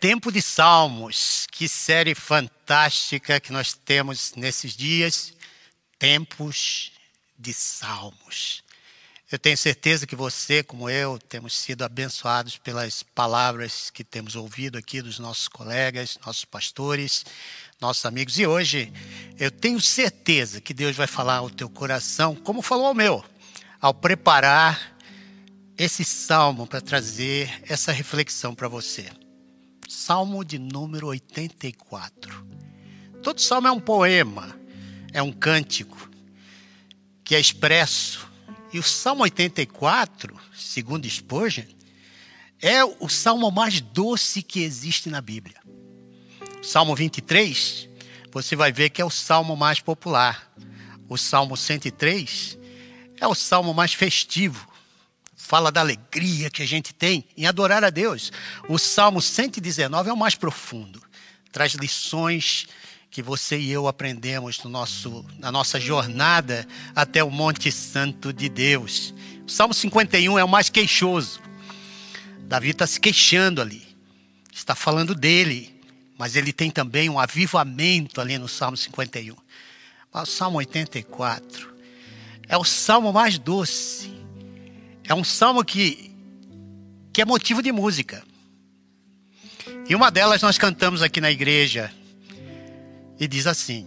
Tempo de Salmos, que série fantástica que nós temos nesses dias. Tempos de Salmos. Eu tenho certeza que você, como eu, temos sido abençoados pelas palavras que temos ouvido aqui dos nossos colegas, nossos pastores, nossos amigos. E hoje eu tenho certeza que Deus vai falar ao teu coração, como falou ao meu, ao preparar esse salmo para trazer essa reflexão para você. Salmo de número 84. Todo salmo é um poema, é um cântico que é expresso. E o Salmo 84, segundo Spurgeon, é o salmo mais doce que existe na Bíblia. Salmo 23, você vai ver que é o salmo mais popular. O Salmo 103 é o salmo mais festivo fala da alegria que a gente tem em adorar a Deus. O Salmo 119 é o mais profundo, traz lições que você e eu aprendemos no nosso, na nossa jornada até o Monte Santo de Deus. O Salmo 51 é o mais queixoso. Davi está se queixando ali, está falando dele, mas ele tem também um avivamento ali no Salmo 51. Mas o Salmo 84 é o salmo mais doce, é um salmo que, que é motivo de música. E uma delas nós cantamos aqui na igreja. E diz assim: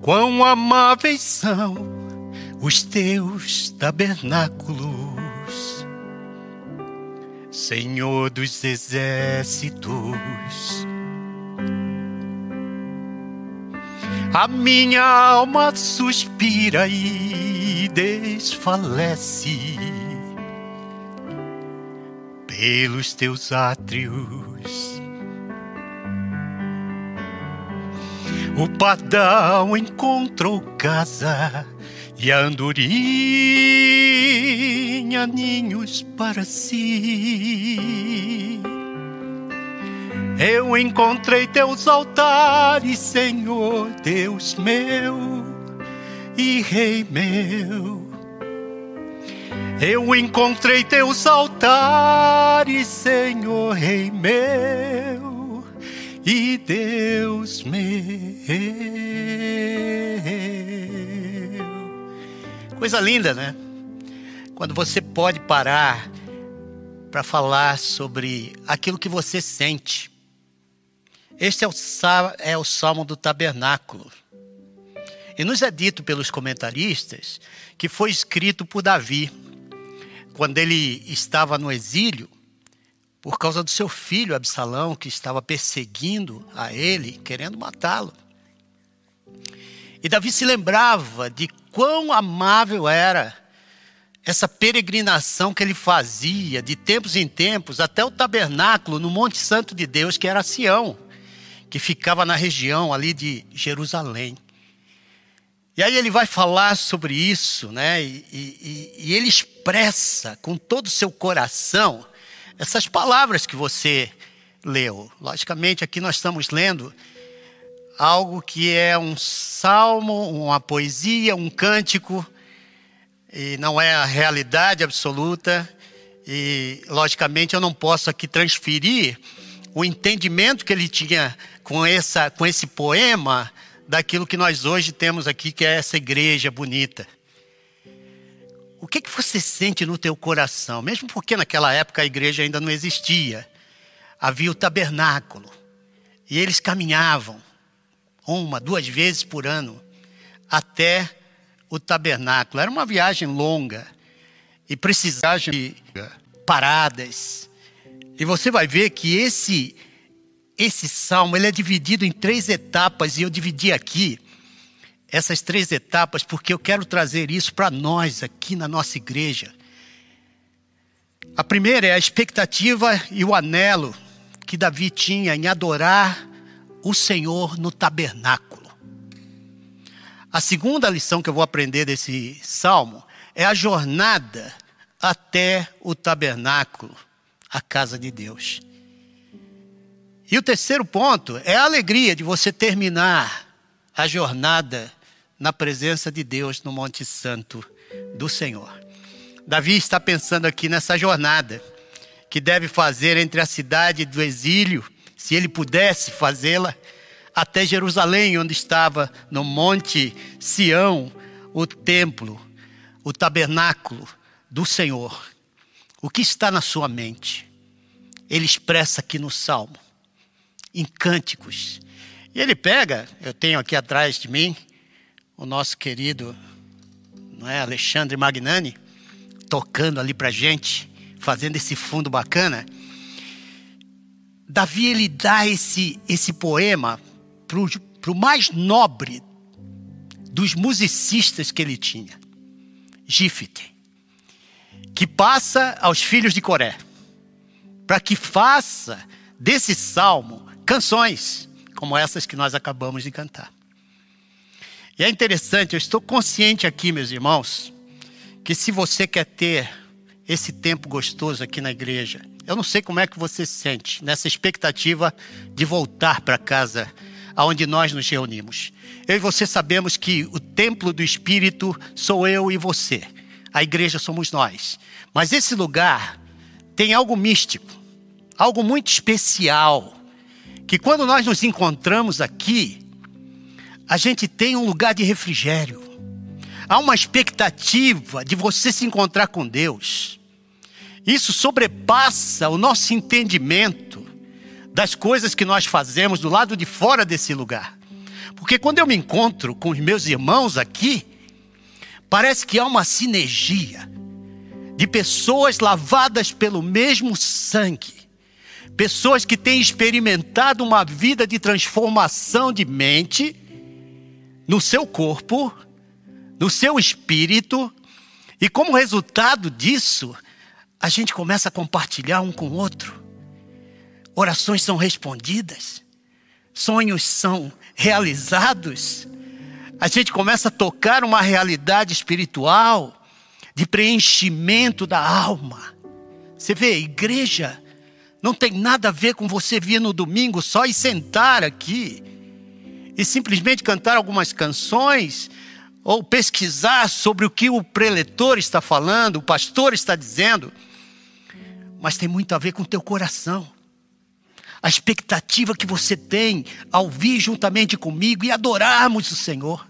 Quão amáveis são os teus tabernáculos, Senhor dos exércitos. A minha alma suspira e desfalece pelos teus átrios. O pardal encontrou casa e a andorinha ninhos para si. Eu encontrei teus altares, Senhor, Deus meu e Rei meu. Eu encontrei teus altares, Senhor, Rei meu e Deus meu. Coisa linda, né? Quando você pode parar para falar sobre aquilo que você sente este é o, é o salmo do tabernáculo. E nos é dito pelos comentaristas que foi escrito por Davi, quando ele estava no exílio, por causa do seu filho Absalão, que estava perseguindo a ele, querendo matá-lo. E Davi se lembrava de quão amável era essa peregrinação que ele fazia de tempos em tempos até o tabernáculo no Monte Santo de Deus, que era Sião que ficava na região ali de Jerusalém. E aí ele vai falar sobre isso, né? E, e, e, ele expressa com todo o seu coração essas palavras que você leu. Logicamente, aqui nós estamos lendo algo que é um salmo, uma poesia, um cântico, e não é a realidade absoluta. E, logicamente, eu não posso aqui transferir o entendimento que ele tinha com, essa, com esse poema daquilo que nós hoje temos aqui, que é essa igreja bonita. O que, que você sente no teu coração? Mesmo porque naquela época a igreja ainda não existia. Havia o tabernáculo. E eles caminhavam uma, duas vezes por ano até o tabernáculo. Era uma viagem longa e precisava de paradas e você vai ver que esse esse salmo ele é dividido em três etapas e eu dividi aqui essas três etapas porque eu quero trazer isso para nós aqui na nossa igreja. A primeira é a expectativa e o anelo que Davi tinha em adorar o Senhor no tabernáculo. A segunda lição que eu vou aprender desse salmo é a jornada até o tabernáculo a casa de Deus. E o terceiro ponto é a alegria de você terminar a jornada na presença de Deus no Monte Santo do Senhor. Davi está pensando aqui nessa jornada que deve fazer entre a cidade do exílio, se ele pudesse fazê-la, até Jerusalém, onde estava no Monte Sião o templo, o tabernáculo do Senhor. O que está na sua mente? Ele expressa aqui no Salmo, em cânticos. E ele pega, eu tenho aqui atrás de mim, o nosso querido não é, Alexandre Magnani, tocando ali para gente, fazendo esse fundo bacana. Davi ele dá esse, esse poema para o mais nobre dos musicistas que ele tinha, Gifte, que passa aos filhos de Coré, para que faça desse salmo canções como essas que nós acabamos de cantar. E é interessante, eu estou consciente aqui, meus irmãos, que se você quer ter esse tempo gostoso aqui na igreja, eu não sei como é que você se sente nessa expectativa de voltar para casa aonde nós nos reunimos. Eu e você sabemos que o templo do Espírito sou eu e você. A igreja somos nós. Mas esse lugar tem algo místico, algo muito especial, que quando nós nos encontramos aqui, a gente tem um lugar de refrigério. Há uma expectativa de você se encontrar com Deus. Isso sobrepassa o nosso entendimento das coisas que nós fazemos do lado de fora desse lugar. Porque quando eu me encontro com os meus irmãos aqui, parece que há uma sinergia de pessoas lavadas pelo mesmo sangue, pessoas que têm experimentado uma vida de transformação de mente no seu corpo, no seu espírito, e como resultado disso, a gente começa a compartilhar um com o outro. Orações são respondidas, sonhos são realizados. A gente começa a tocar uma realidade espiritual de preenchimento da alma. Você vê, igreja não tem nada a ver com você vir no domingo só e sentar aqui e simplesmente cantar algumas canções ou pesquisar sobre o que o preletor está falando, o pastor está dizendo, mas tem muito a ver com o teu coração. A expectativa que você tem ao vir juntamente comigo e adorarmos o Senhor.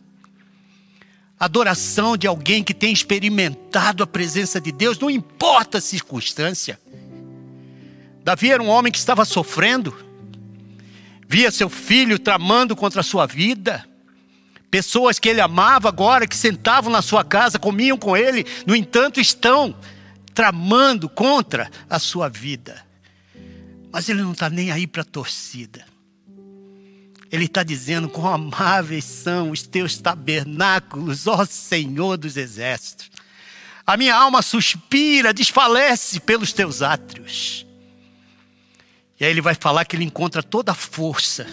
Adoração de alguém que tem experimentado a presença de Deus, não importa a circunstância. Davi era um homem que estava sofrendo, via seu filho tramando contra a sua vida. Pessoas que ele amava agora, que sentavam na sua casa, comiam com ele, no entanto, estão tramando contra a sua vida. Mas ele não está nem aí para a torcida. Ele está dizendo: quão amáveis são os teus tabernáculos, ó Senhor dos exércitos. A minha alma suspira, desfalece pelos teus átrios. E aí ele vai falar que ele encontra toda a força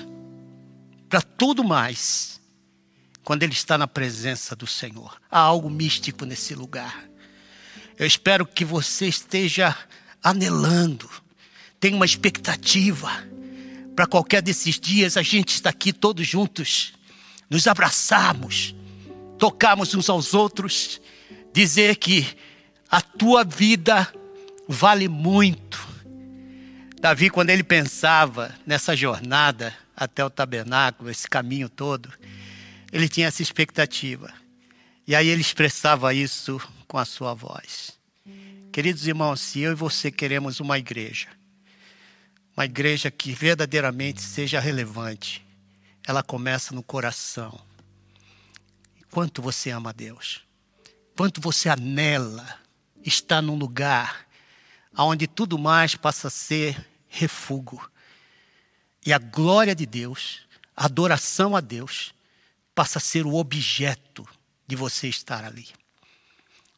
para tudo mais quando ele está na presença do Senhor. Há algo místico nesse lugar. Eu espero que você esteja anelando, tenha uma expectativa para qualquer desses dias a gente está aqui todos juntos, nos abraçarmos, tocarmos uns aos outros, dizer que a tua vida vale muito Davi, quando ele pensava nessa jornada até o tabernáculo, esse caminho todo, ele tinha essa expectativa. E aí ele expressava isso com a sua voz. Queridos irmãos, se eu e você queremos uma igreja, uma igreja que verdadeiramente seja relevante, ela começa no coração. Quanto você ama a Deus, quanto você anela estar num lugar onde tudo mais passa a ser refúgio. E a glória de Deus, a adoração a Deus, passa a ser o objeto de você estar ali.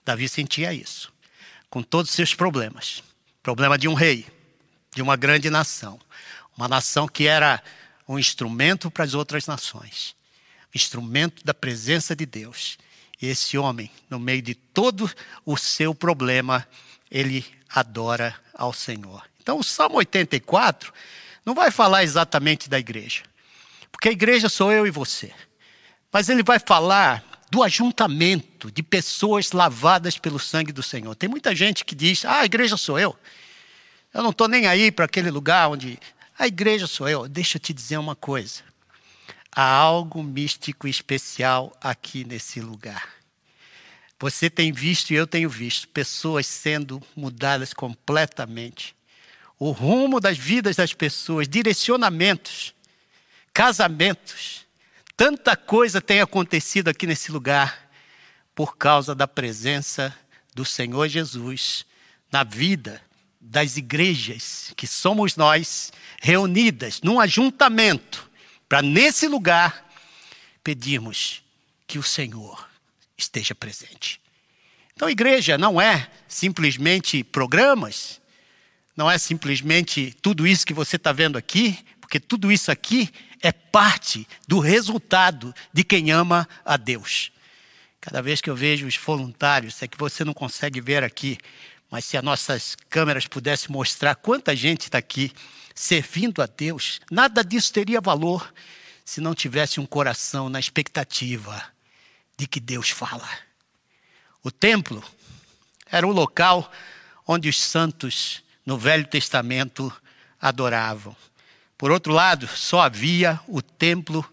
Davi sentia isso, com todos os seus problemas. Problema de um rei, de uma grande nação. Uma nação que era um instrumento para as outras nações. Instrumento da presença de Deus. E esse homem, no meio de todo o seu problema, ele adora ao Senhor. Então, o Salmo 84 não vai falar exatamente da igreja, porque a igreja sou eu e você. Mas ele vai falar do ajuntamento de pessoas lavadas pelo sangue do Senhor. Tem muita gente que diz: ah, a igreja sou eu. Eu não estou nem aí para aquele lugar onde a igreja sou eu. Deixa eu te dizer uma coisa. Há algo místico especial aqui nesse lugar. Você tem visto e eu tenho visto pessoas sendo mudadas completamente. O rumo das vidas das pessoas, direcionamentos, casamentos. Tanta coisa tem acontecido aqui nesse lugar por causa da presença do Senhor Jesus na vida das igrejas, que somos nós, reunidas num ajuntamento, para nesse lugar pedirmos que o Senhor esteja presente. Então, igreja não é simplesmente programas, não é simplesmente tudo isso que você está vendo aqui, porque tudo isso aqui é parte do resultado de quem ama a Deus. Cada vez que eu vejo os voluntários, é que você não consegue ver aqui, mas se as nossas câmeras pudessem mostrar quanta gente está aqui servindo a Deus, nada disso teria valor se não tivesse um coração na expectativa de que Deus fala. O templo era o local onde os santos no Velho Testamento adoravam. Por outro lado, só havia o templo,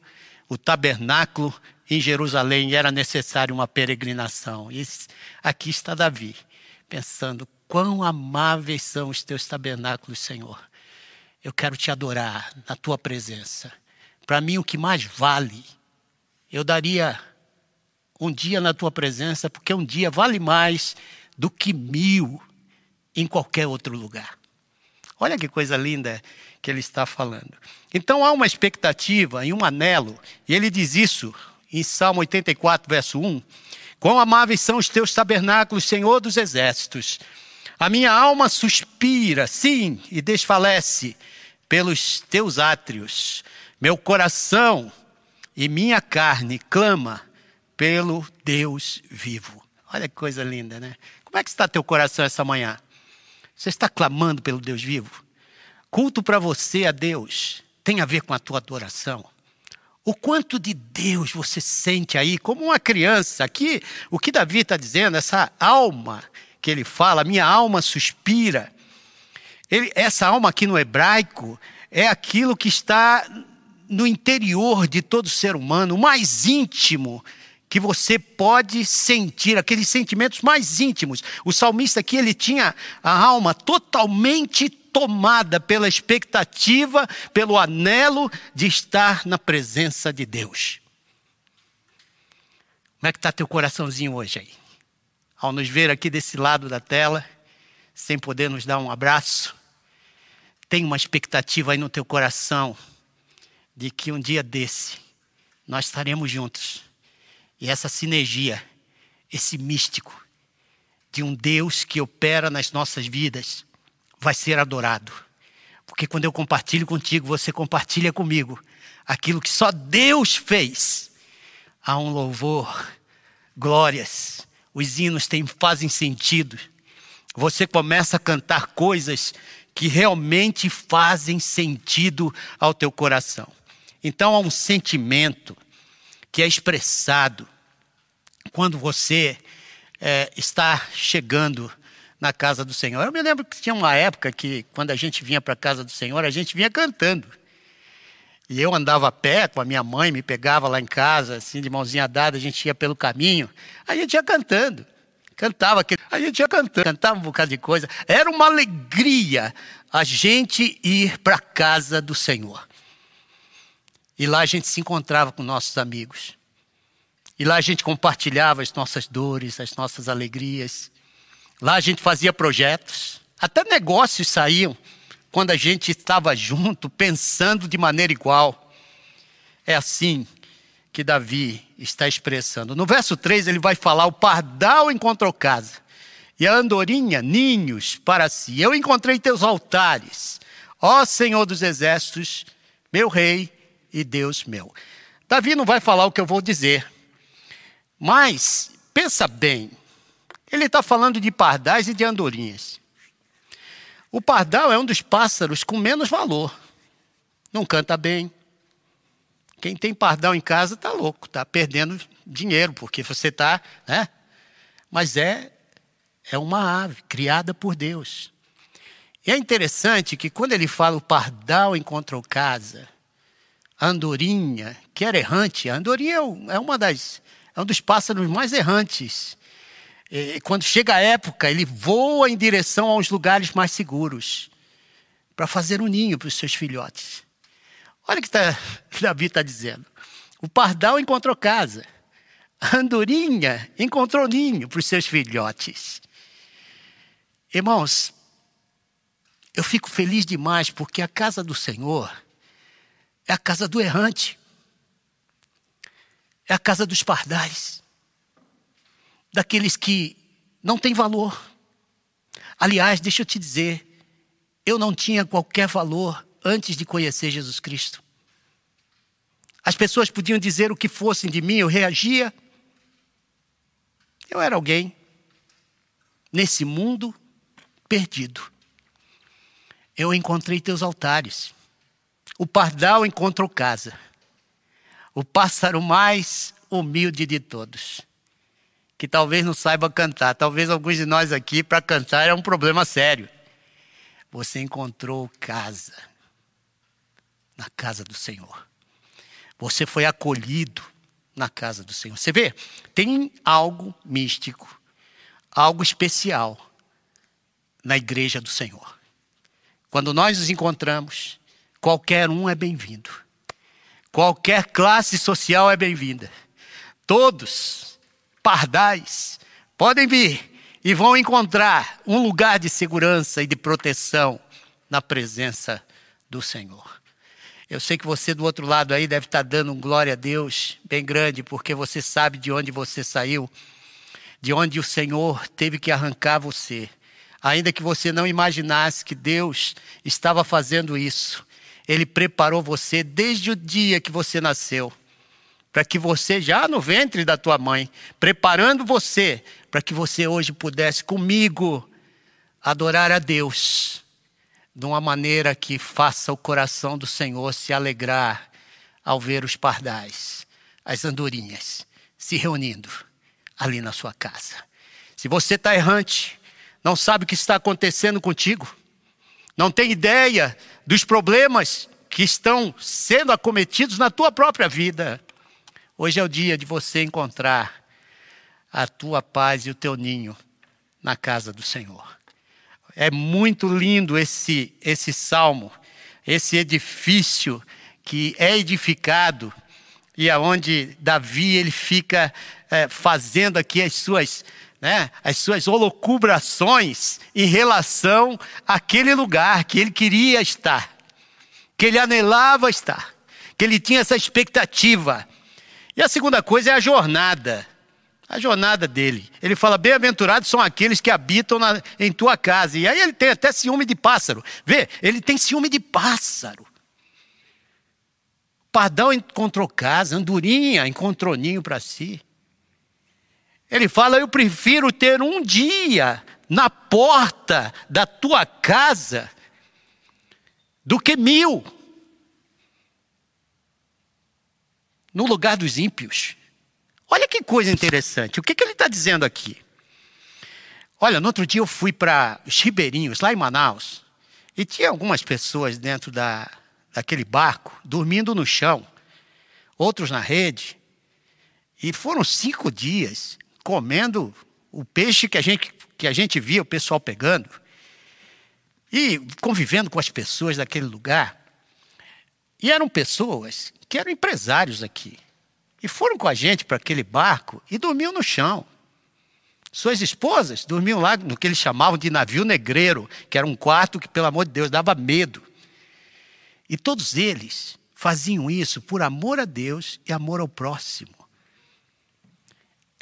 o tabernáculo em Jerusalém e era necessário uma peregrinação. E aqui está Davi, pensando: quão amáveis são os teus tabernáculos, Senhor. Eu quero te adorar na tua presença. Para mim, o que mais vale, eu daria um dia na tua presença, porque um dia vale mais do que mil em qualquer outro lugar. Olha que coisa linda que ele está falando. Então há uma expectativa e um anelo, e ele diz isso em Salmo 84, verso 1. Quão amáveis são os teus tabernáculos, Senhor dos exércitos. A minha alma suspira, sim, e desfalece pelos teus átrios. Meu coração e minha carne clama pelo Deus vivo. Olha que coisa linda, né? Como é que está teu coração essa manhã? Você está clamando pelo Deus vivo? Culto para você a Deus tem a ver com a tua adoração. O quanto de Deus você sente aí, como uma criança. Aqui, o que Davi está dizendo, essa alma que ele fala, minha alma suspira. Ele, essa alma aqui no hebraico é aquilo que está no interior de todo ser humano, o mais íntimo que você pode sentir, aqueles sentimentos mais íntimos. O salmista aqui, ele tinha a alma totalmente tomada pela expectativa, pelo anelo de estar na presença de Deus. Como é que está teu coraçãozinho hoje aí? Ao nos ver aqui desse lado da tela, sem poder nos dar um abraço, tem uma expectativa aí no teu coração de que um dia desse nós estaremos juntos. E essa sinergia, esse místico de um Deus que opera nas nossas vidas, vai ser adorado. Porque quando eu compartilho contigo, você compartilha comigo aquilo que só Deus fez. Há um louvor, glórias, os hinos têm, fazem sentido. Você começa a cantar coisas que realmente fazem sentido ao teu coração. Então há um sentimento que é expressado quando você é, está chegando na casa do Senhor. Eu me lembro que tinha uma época que, quando a gente vinha para a casa do Senhor, a gente vinha cantando. E eu andava a pé com a minha mãe, me pegava lá em casa, assim, de mãozinha dada, a gente ia pelo caminho, a gente ia cantando. Cantava, a gente ia cantando, cantava um bocado de coisa. Era uma alegria a gente ir para a casa do Senhor. E lá a gente se encontrava com nossos amigos. E lá a gente compartilhava as nossas dores, as nossas alegrias. Lá a gente fazia projetos, até negócios saíam quando a gente estava junto, pensando de maneira igual. É assim que Davi está expressando. No verso 3 ele vai falar: O pardal encontrou casa, e a andorinha ninhos para si. Eu encontrei teus altares, ó Senhor dos exércitos, meu rei e Deus meu. Davi não vai falar o que eu vou dizer, mas pensa bem, ele está falando de pardais e de andorinhas. O pardal é um dos pássaros com menos valor. Não canta bem. Quem tem pardal em casa está louco, está perdendo dinheiro, porque você está. Né? Mas é, é uma ave criada por Deus. E é interessante que quando ele fala o pardal encontrou casa, andorinha, que era errante, a andorinha é, é uma das, é um dos pássaros mais errantes. E quando chega a época, ele voa em direção aos lugares mais seguros para fazer um ninho para os seus filhotes. Olha o que tá, Davi está dizendo. O pardal encontrou casa. A andorinha encontrou ninho para os seus filhotes. Irmãos, eu fico feliz demais porque a casa do Senhor é a casa do errante, é a casa dos pardais, daqueles que não têm valor. Aliás, deixa eu te dizer, eu não tinha qualquer valor antes de conhecer Jesus Cristo. As pessoas podiam dizer o que fossem de mim, eu reagia. Eu era alguém nesse mundo perdido eu encontrei teus altares. O pardal encontrou casa. O pássaro mais humilde de todos. Que talvez não saiba cantar. Talvez alguns de nós aqui, para cantar, é um problema sério. Você encontrou casa. Na casa do Senhor. Você foi acolhido na casa do Senhor. Você vê, tem algo místico, algo especial na igreja do Senhor. Quando nós nos encontramos, qualquer um é bem-vindo. Qualquer classe social é bem-vinda. Todos, pardais, podem vir e vão encontrar um lugar de segurança e de proteção na presença do Senhor. Eu sei que você do outro lado aí deve estar dando um glória a Deus bem grande, porque você sabe de onde você saiu, de onde o Senhor teve que arrancar você ainda que você não imaginasse que Deus estava fazendo isso. Ele preparou você desde o dia que você nasceu, para que você, já no ventre da tua mãe, preparando você, para que você hoje pudesse comigo adorar a Deus de uma maneira que faça o coração do Senhor se alegrar ao ver os pardais, as andorinhas se reunindo ali na sua casa. Se você está errante, não sabe o que está acontecendo contigo, não tem ideia dos problemas que estão sendo acometidos na tua própria vida. Hoje é o dia de você encontrar a tua paz e o teu ninho na casa do Senhor. É muito lindo esse esse salmo, esse edifício que é edificado e aonde Davi ele fica é, fazendo aqui as suas né, as suas holocubrações em relação àquele lugar que ele queria estar, que ele anelava estar, que ele tinha essa expectativa. E a segunda coisa é a jornada. A jornada dele. Ele fala: Bem-aventurados são aqueles que habitam na, em tua casa. E aí ele tem até ciúme de pássaro. Vê, ele tem ciúme de pássaro. Pardal encontrou casa, andorinha encontrou ninho para si. Ele fala: Eu prefiro ter um dia na porta da tua casa do que mil no lugar dos ímpios. Olha que coisa interessante. O que, que ele está dizendo aqui? Olha, no outro dia eu fui para os Ribeirinhos, lá em Manaus, e tinha algumas pessoas dentro da, daquele barco, dormindo no chão, outros na rede. E foram cinco dias comendo o peixe que a gente, que a gente via o pessoal pegando e convivendo com as pessoas daquele lugar. E eram pessoas que eram empresários aqui. E foram com a gente para aquele barco e dormiam no chão. Suas esposas dormiam lá no que eles chamavam de navio negreiro, que era um quarto que, pelo amor de Deus, dava medo. E todos eles faziam isso por amor a Deus e amor ao próximo.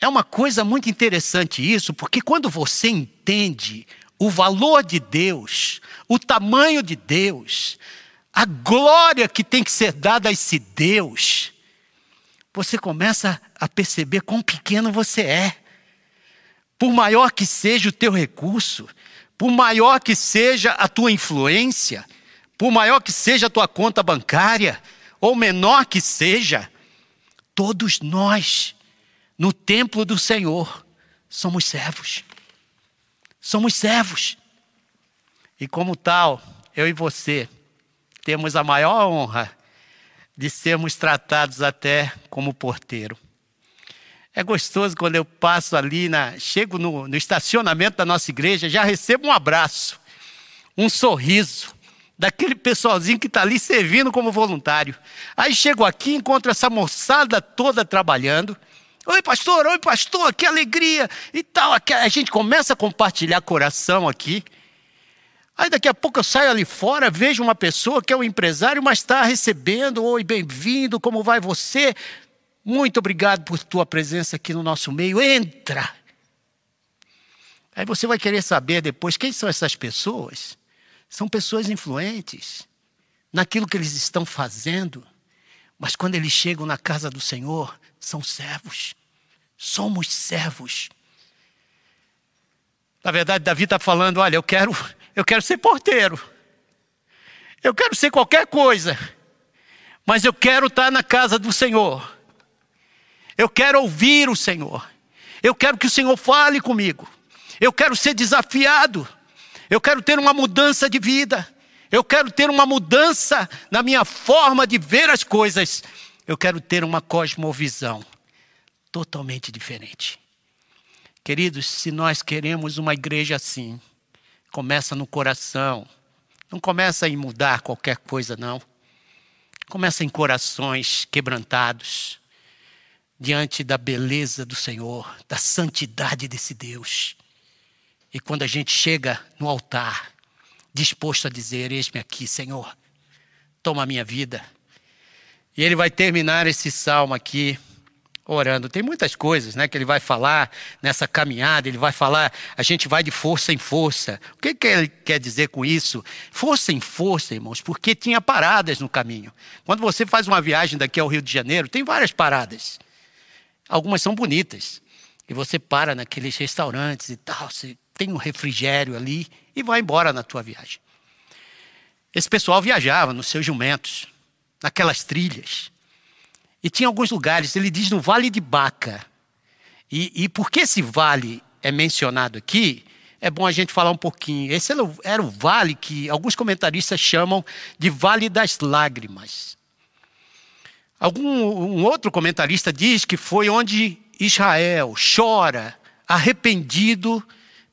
É uma coisa muito interessante isso, porque quando você entende o valor de Deus, o tamanho de Deus, a glória que tem que ser dada a esse Deus, você começa a perceber quão pequeno você é. Por maior que seja o teu recurso, por maior que seja a tua influência, por maior que seja a tua conta bancária, ou menor que seja, todos nós no templo do Senhor, somos servos. Somos servos. E como tal, eu e você temos a maior honra de sermos tratados até como porteiro. É gostoso quando eu passo ali, na, chego no, no estacionamento da nossa igreja, já recebo um abraço, um sorriso daquele pessoalzinho que está ali servindo como voluntário. Aí chego aqui, encontro essa moçada toda trabalhando. Oi, pastor, oi, pastor, que alegria e tal. A gente começa a compartilhar coração aqui. Aí daqui a pouco eu saio ali fora, vejo uma pessoa que é um empresário, mas está recebendo, oi, bem-vindo, como vai você? Muito obrigado por tua presença aqui no nosso meio. Entra! Aí você vai querer saber depois quem são essas pessoas. São pessoas influentes naquilo que eles estão fazendo, mas quando eles chegam na casa do Senhor, são servos. Somos servos. Na verdade, Davi está falando: olha, eu quero eu quero ser porteiro. Eu quero ser qualquer coisa. Mas eu quero estar na casa do Senhor. Eu quero ouvir o Senhor. Eu quero que o Senhor fale comigo. Eu quero ser desafiado. Eu quero ter uma mudança de vida. Eu quero ter uma mudança na minha forma de ver as coisas. Eu quero ter uma cosmovisão totalmente diferente. Queridos, se nós queremos uma igreja assim, Começa no coração. Não começa em mudar qualquer coisa, não. Começa em corações quebrantados diante da beleza do Senhor, da santidade desse Deus. E quando a gente chega no altar, disposto a dizer: Eis-me aqui, Senhor, toma a minha vida. E ele vai terminar esse salmo aqui orando. Tem muitas coisas né, que ele vai falar nessa caminhada, ele vai falar, a gente vai de força em força. O que, que ele quer dizer com isso? Força em força, irmãos, porque tinha paradas no caminho. Quando você faz uma viagem daqui ao Rio de Janeiro, tem várias paradas. Algumas são bonitas. E você para naqueles restaurantes e tal, você tem um refrigério ali e vai embora na tua viagem. Esse pessoal viajava nos seus jumentos, naquelas trilhas. E tinha alguns lugares, ele diz no Vale de Baca. E, e porque esse vale é mencionado aqui, é bom a gente falar um pouquinho. Esse era o vale que alguns comentaristas chamam de Vale das Lágrimas. Algum um outro comentarista diz que foi onde Israel chora, arrependido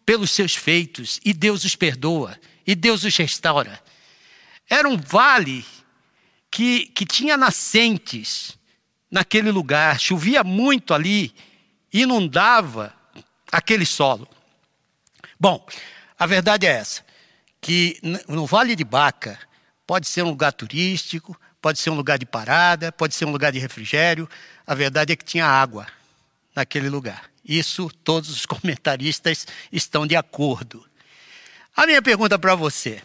pelos seus feitos, e Deus os perdoa, e Deus os restaura. Era um vale que, que tinha nascentes, naquele lugar, chovia muito ali, inundava aquele solo. Bom, a verdade é essa, que no Vale de Baca pode ser um lugar turístico, pode ser um lugar de parada, pode ser um lugar de refrigério. A verdade é que tinha água naquele lugar. Isso todos os comentaristas estão de acordo. A minha pergunta para você: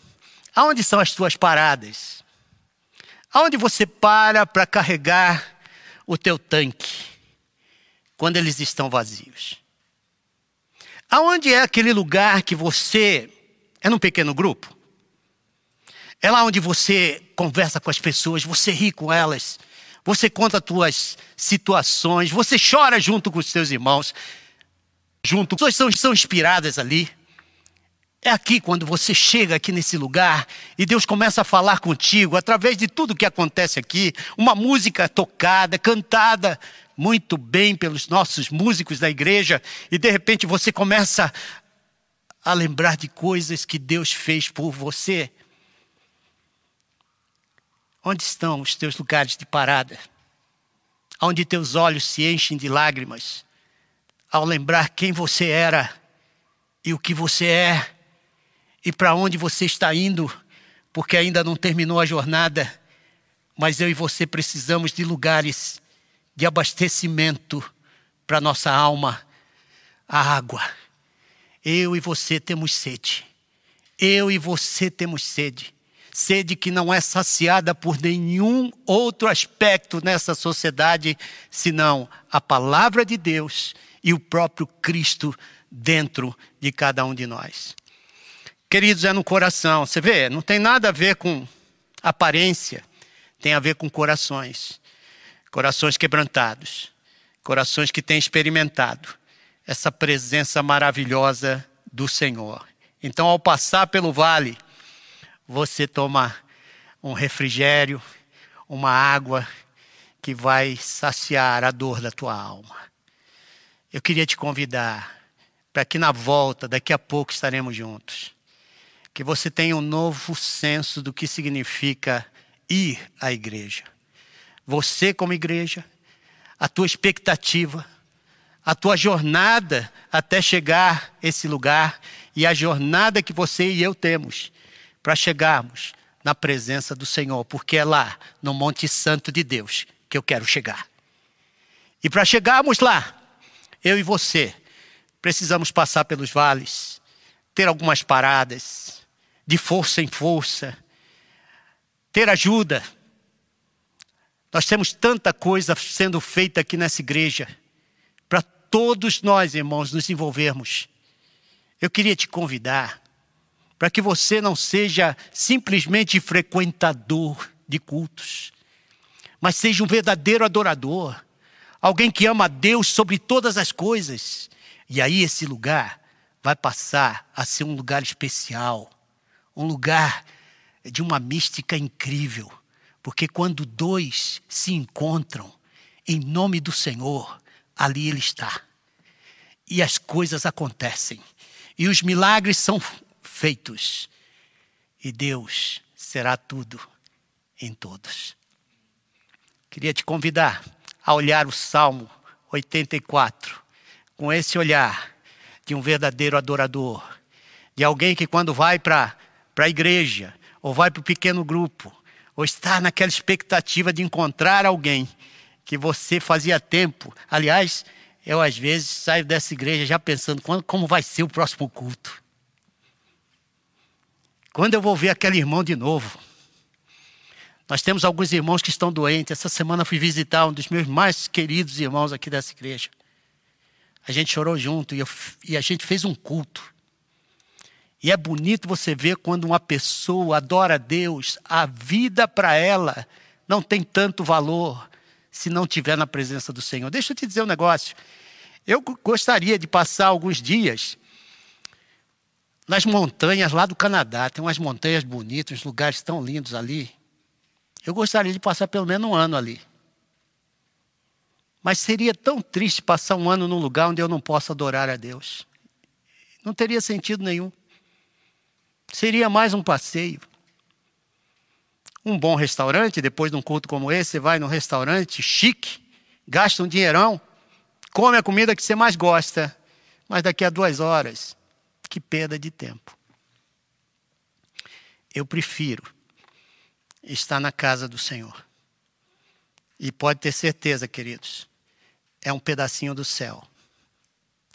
aonde são as tuas paradas? Aonde você para para carregar o teu tanque quando eles estão vazios? Aonde é aquele lugar que você é num pequeno grupo? É lá onde você conversa com as pessoas, você ri com elas, você conta as tuas situações, você chora junto com os teus irmãos, junto, as pessoas são, são inspiradas ali. É aqui quando você chega aqui nesse lugar e Deus começa a falar contigo através de tudo que acontece aqui, uma música tocada, cantada muito bem pelos nossos músicos da igreja, e de repente você começa a lembrar de coisas que Deus fez por você. Onde estão os teus lugares de parada? Onde teus olhos se enchem de lágrimas ao lembrar quem você era e o que você é e para onde você está indo, porque ainda não terminou a jornada, mas eu e você precisamos de lugares de abastecimento para nossa alma, a água. Eu e você temos sede. Eu e você temos sede. Sede que não é saciada por nenhum outro aspecto nessa sociedade, senão a palavra de Deus e o próprio Cristo dentro de cada um de nós. Queridos, é no coração. Você vê, não tem nada a ver com aparência, tem a ver com corações. Corações quebrantados, corações que têm experimentado essa presença maravilhosa do Senhor. Então, ao passar pelo vale, você toma um refrigério, uma água que vai saciar a dor da tua alma. Eu queria te convidar para que na volta, daqui a pouco estaremos juntos, que você tenha um novo senso do que significa ir à igreja. Você, como igreja, a tua expectativa, a tua jornada até chegar esse lugar e a jornada que você e eu temos para chegarmos na presença do Senhor, porque é lá, no Monte Santo de Deus, que eu quero chegar. E para chegarmos lá, eu e você precisamos passar pelos vales, ter algumas paradas, de força em força, ter ajuda. Nós temos tanta coisa sendo feita aqui nessa igreja, para todos nós, irmãos, nos envolvermos. Eu queria te convidar para que você não seja simplesmente frequentador de cultos, mas seja um verdadeiro adorador, alguém que ama a Deus sobre todas as coisas. E aí esse lugar vai passar a ser um lugar especial, um lugar de uma mística incrível, porque quando dois se encontram em nome do Senhor, ali Ele está. E as coisas acontecem, e os milagres são feitos, e Deus será tudo em todos. Queria te convidar a olhar o Salmo 84 com esse olhar de um verdadeiro adorador, de alguém que, quando vai para a igreja, ou vai para o pequeno grupo, ou está naquela expectativa de encontrar alguém que você fazia tempo. Aliás, eu às vezes saio dessa igreja já pensando quando, como vai ser o próximo culto. Quando eu vou ver aquele irmão de novo? Nós temos alguns irmãos que estão doentes. Essa semana fui visitar um dos meus mais queridos irmãos aqui dessa igreja. A gente chorou junto e, eu, e a gente fez um culto. E é bonito você ver quando uma pessoa adora a Deus, a vida para ela não tem tanto valor se não estiver na presença do Senhor. Deixa eu te dizer um negócio. Eu gostaria de passar alguns dias nas montanhas lá do Canadá. Tem umas montanhas bonitas, uns lugares tão lindos ali. Eu gostaria de passar pelo menos um ano ali. Mas seria tão triste passar um ano num lugar onde eu não posso adorar a Deus. Não teria sentido nenhum. Seria mais um passeio. Um bom restaurante, depois de um culto como esse, você vai num restaurante chique, gasta um dinheirão, come a comida que você mais gosta, mas daqui a duas horas que perda de tempo. Eu prefiro estar na casa do Senhor. E pode ter certeza, queridos, é um pedacinho do céu.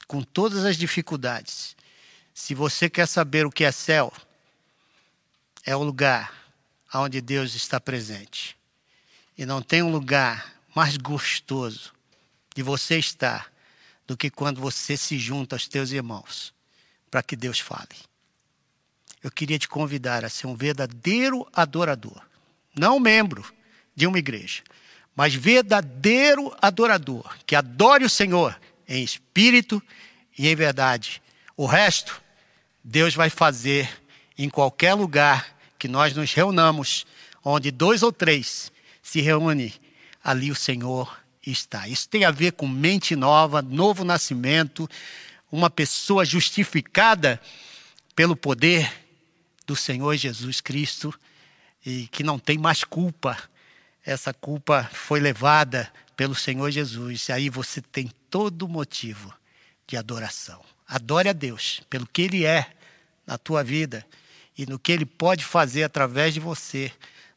Com todas as dificuldades. Se você quer saber o que é céu, é o lugar onde Deus está presente. E não tem um lugar mais gostoso de você estar do que quando você se junta aos teus irmãos para que Deus fale. Eu queria te convidar a ser um verdadeiro adorador, não membro de uma igreja, mas verdadeiro adorador, que adore o Senhor em espírito e em verdade. O resto, Deus vai fazer em qualquer lugar que nós nos reunamos, onde dois ou três se reúnem, ali o Senhor está. Isso tem a ver com mente nova, novo nascimento, uma pessoa justificada pelo poder do Senhor Jesus Cristo e que não tem mais culpa. Essa culpa foi levada pelo Senhor Jesus. E aí você tem todo motivo de adoração. Adore a Deus pelo que Ele é na tua vida e no que Ele pode fazer através de você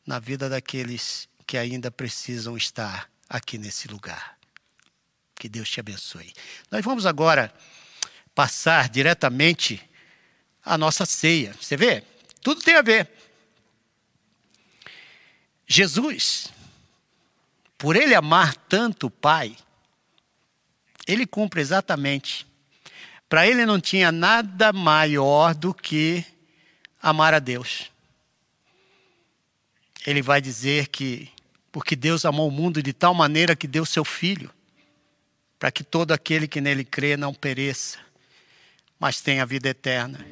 na vida daqueles que ainda precisam estar aqui nesse lugar. Que Deus te abençoe. Nós vamos agora passar diretamente a nossa ceia. Você vê? Tudo tem a ver. Jesus, por ele amar tanto o Pai, ele cumpre exatamente. Para ele não tinha nada maior do que amar a Deus. Ele vai dizer que, porque Deus amou o mundo de tal maneira que deu seu Filho, para que todo aquele que nele crê não pereça, mas tem a vida eterna.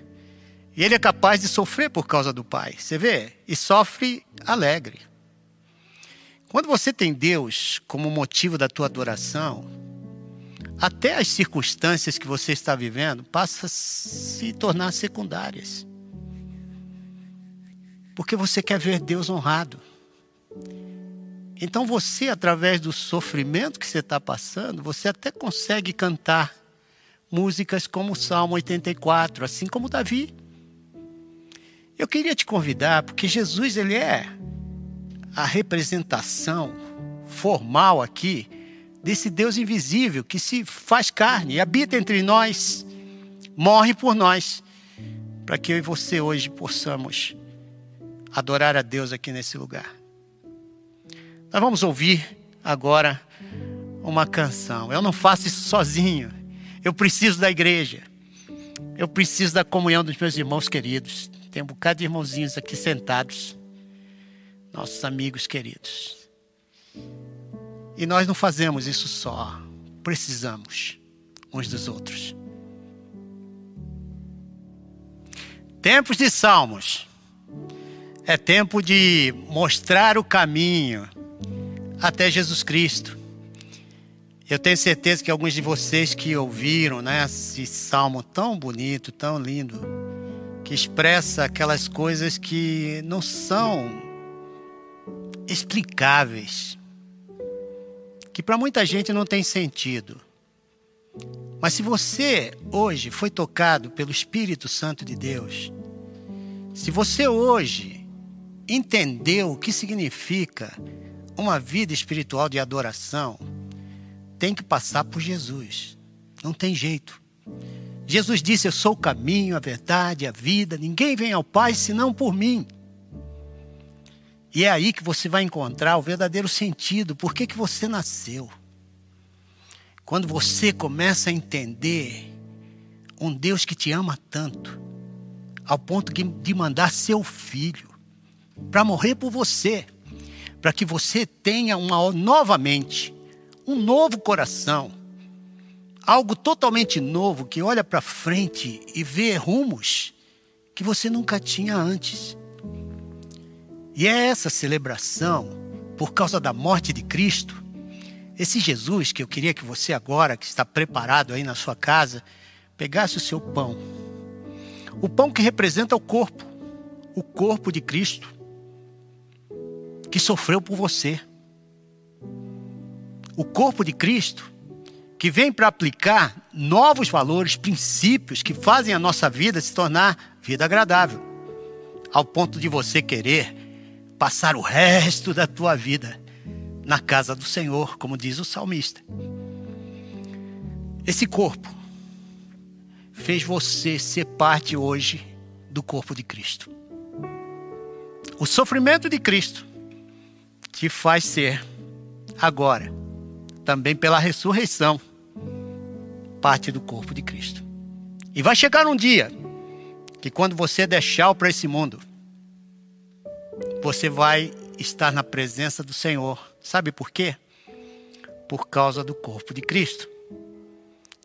E ele é capaz de sofrer por causa do Pai. Você vê? E sofre alegre. Quando você tem Deus como motivo da tua adoração, até as circunstâncias que você está vivendo passam a se tornar secundárias. Porque você quer ver Deus honrado. Então você, através do sofrimento que você está passando, você até consegue cantar músicas como o Salmo 84, assim como Davi. Eu queria te convidar, porque Jesus ele é a representação formal aqui desse Deus invisível que se faz carne, habita entre nós, morre por nós, para que eu e você hoje possamos adorar a Deus aqui nesse lugar. Nós vamos ouvir agora uma canção. Eu não faço isso sozinho. Eu preciso da igreja. Eu preciso da comunhão dos meus irmãos queridos. Tem um bocado de irmãozinhos aqui sentados. Nossos amigos queridos. E nós não fazemos isso só. Precisamos uns dos outros. Tempos de salmos. É tempo de mostrar o caminho até Jesus Cristo. Eu tenho certeza que alguns de vocês que ouviram né, esse salmo tão bonito, tão lindo, que expressa aquelas coisas que não são explicáveis, que para muita gente não tem sentido. Mas se você hoje foi tocado pelo Espírito Santo de Deus, se você hoje entendeu o que significa uma vida espiritual de adoração tem que passar por Jesus. Não tem jeito. Jesus disse: Eu sou o caminho, a verdade, a vida. Ninguém vem ao Pai senão por mim. E é aí que você vai encontrar o verdadeiro sentido. Por que, que você nasceu? Quando você começa a entender um Deus que te ama tanto, ao ponto de mandar seu filho para morrer por você para que você tenha uma novamente um novo coração, algo totalmente novo que olha para frente e vê rumos que você nunca tinha antes. E é essa celebração, por causa da morte de Cristo, esse Jesus que eu queria que você agora, que está preparado aí na sua casa, pegasse o seu pão. O pão que representa o corpo, o corpo de Cristo que sofreu por você. O corpo de Cristo, que vem para aplicar novos valores, princípios que fazem a nossa vida se tornar vida agradável, ao ponto de você querer passar o resto da tua vida na casa do Senhor, como diz o salmista. Esse corpo fez você ser parte hoje do corpo de Cristo. O sofrimento de Cristo te faz ser, agora, também pela ressurreição, parte do corpo de Cristo. E vai chegar um dia que, quando você deixar para esse mundo, você vai estar na presença do Senhor. Sabe por quê? Por causa do corpo de Cristo.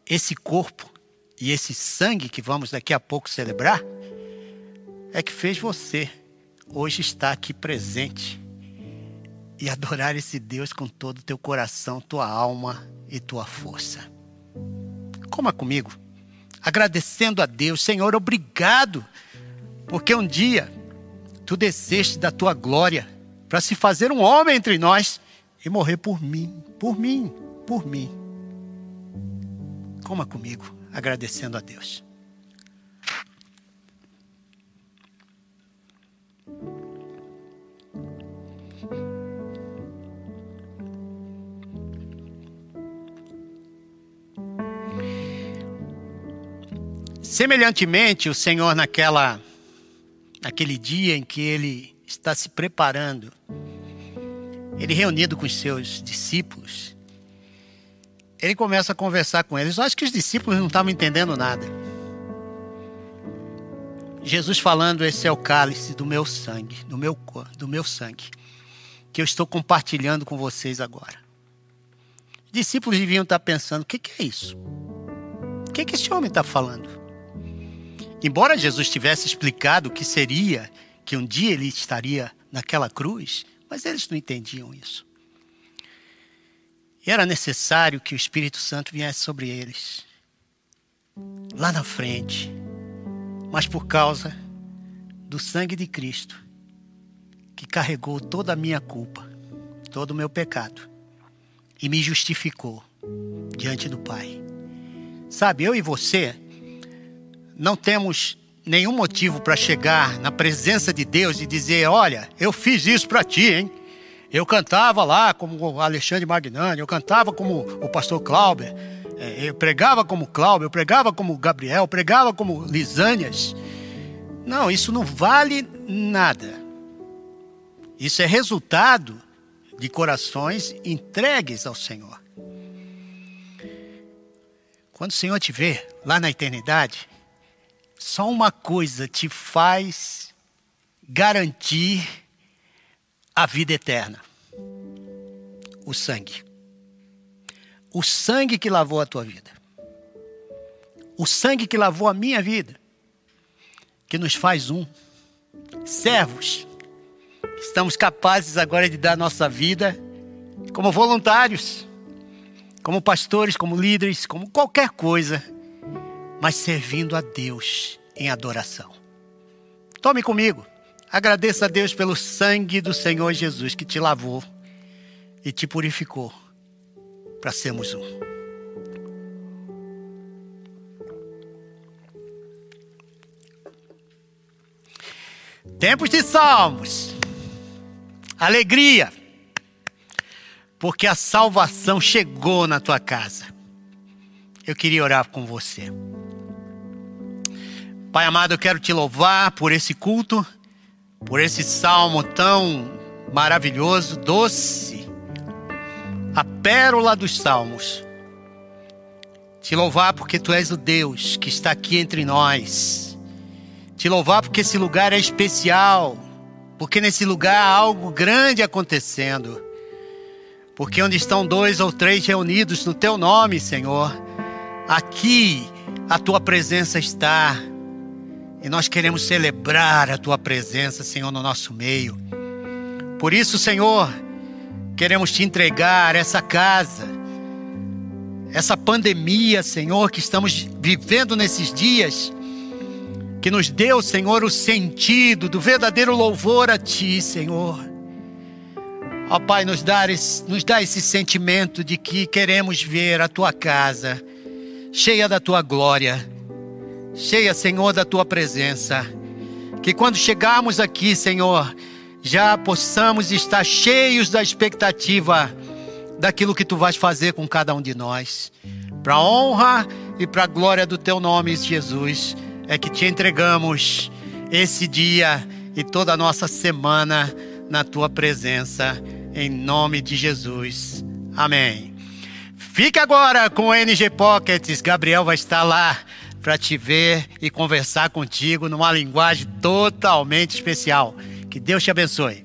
Esse corpo e esse sangue que vamos daqui a pouco celebrar é que fez você hoje estar aqui presente e adorar esse Deus com todo o teu coração, tua alma e tua força. Coma comigo, agradecendo a Deus, Senhor, obrigado, porque um dia tu desceste da tua glória para se fazer um homem entre nós e morrer por mim, por mim, por mim. Coma comigo, agradecendo a Deus. Semelhantemente, o Senhor naquela naquele dia em que ele está se preparando, ele reunido com os seus discípulos, ele começa a conversar com eles. Eu acho que os discípulos não estavam entendendo nada. Jesus falando: "Esse é o cálice do meu sangue, do meu do meu sangue, que eu estou compartilhando com vocês agora." Os discípulos deviam estar pensando: "O que, que é isso? O que, que esse homem está falando?" Embora Jesus tivesse explicado o que seria que um dia ele estaria naquela cruz, mas eles não entendiam isso. E era necessário que o Espírito Santo viesse sobre eles, lá na frente, mas por causa do sangue de Cristo, que carregou toda a minha culpa, todo o meu pecado, e me justificou diante do Pai. Sabe, eu e você não temos nenhum motivo para chegar na presença de Deus e dizer: Olha, eu fiz isso para ti, hein? Eu cantava lá como Alexandre Magnani, eu cantava como o pastor Clauber, é, eu pregava como Clauber, eu pregava como Gabriel, eu pregava como Lisânias. Não, isso não vale nada. Isso é resultado de corações entregues ao Senhor. Quando o Senhor te vê lá na eternidade, só uma coisa te faz garantir a vida eterna: o sangue. O sangue que lavou a tua vida. O sangue que lavou a minha vida. Que nos faz um. Servos. Estamos capazes agora de dar nossa vida como voluntários, como pastores, como líderes, como qualquer coisa mas servindo a Deus em adoração. Tome comigo. Agradeça a Deus pelo sangue do Senhor Jesus que te lavou e te purificou para sermos um. Tempos de salmos, alegria, porque a salvação chegou na tua casa. Eu queria orar com você. Pai amado, eu quero te louvar por esse culto, por esse salmo tão maravilhoso, doce, a pérola dos salmos. Te louvar porque tu és o Deus que está aqui entre nós. Te louvar porque esse lugar é especial, porque nesse lugar há algo grande acontecendo. Porque onde estão dois ou três reunidos no teu nome, Senhor, aqui a tua presença está. E nós queremos celebrar a tua presença, Senhor, no nosso meio. Por isso, Senhor, queremos te entregar essa casa, essa pandemia, Senhor, que estamos vivendo nesses dias, que nos deu, Senhor, o sentido do verdadeiro louvor a Ti, Senhor. Ó Pai, nos dá, esse, nos dá esse sentimento de que queremos ver a Tua casa cheia da Tua glória cheia, Senhor, da tua presença. Que quando chegarmos aqui, Senhor, já possamos estar cheios da expectativa daquilo que tu vais fazer com cada um de nós. Para honra e para glória do teu nome, Jesus, é que te entregamos esse dia e toda a nossa semana na tua presença, em nome de Jesus. Amém. Fique agora com o NG Pockets. Gabriel vai estar lá para te ver e conversar contigo numa linguagem totalmente especial. Que Deus te abençoe.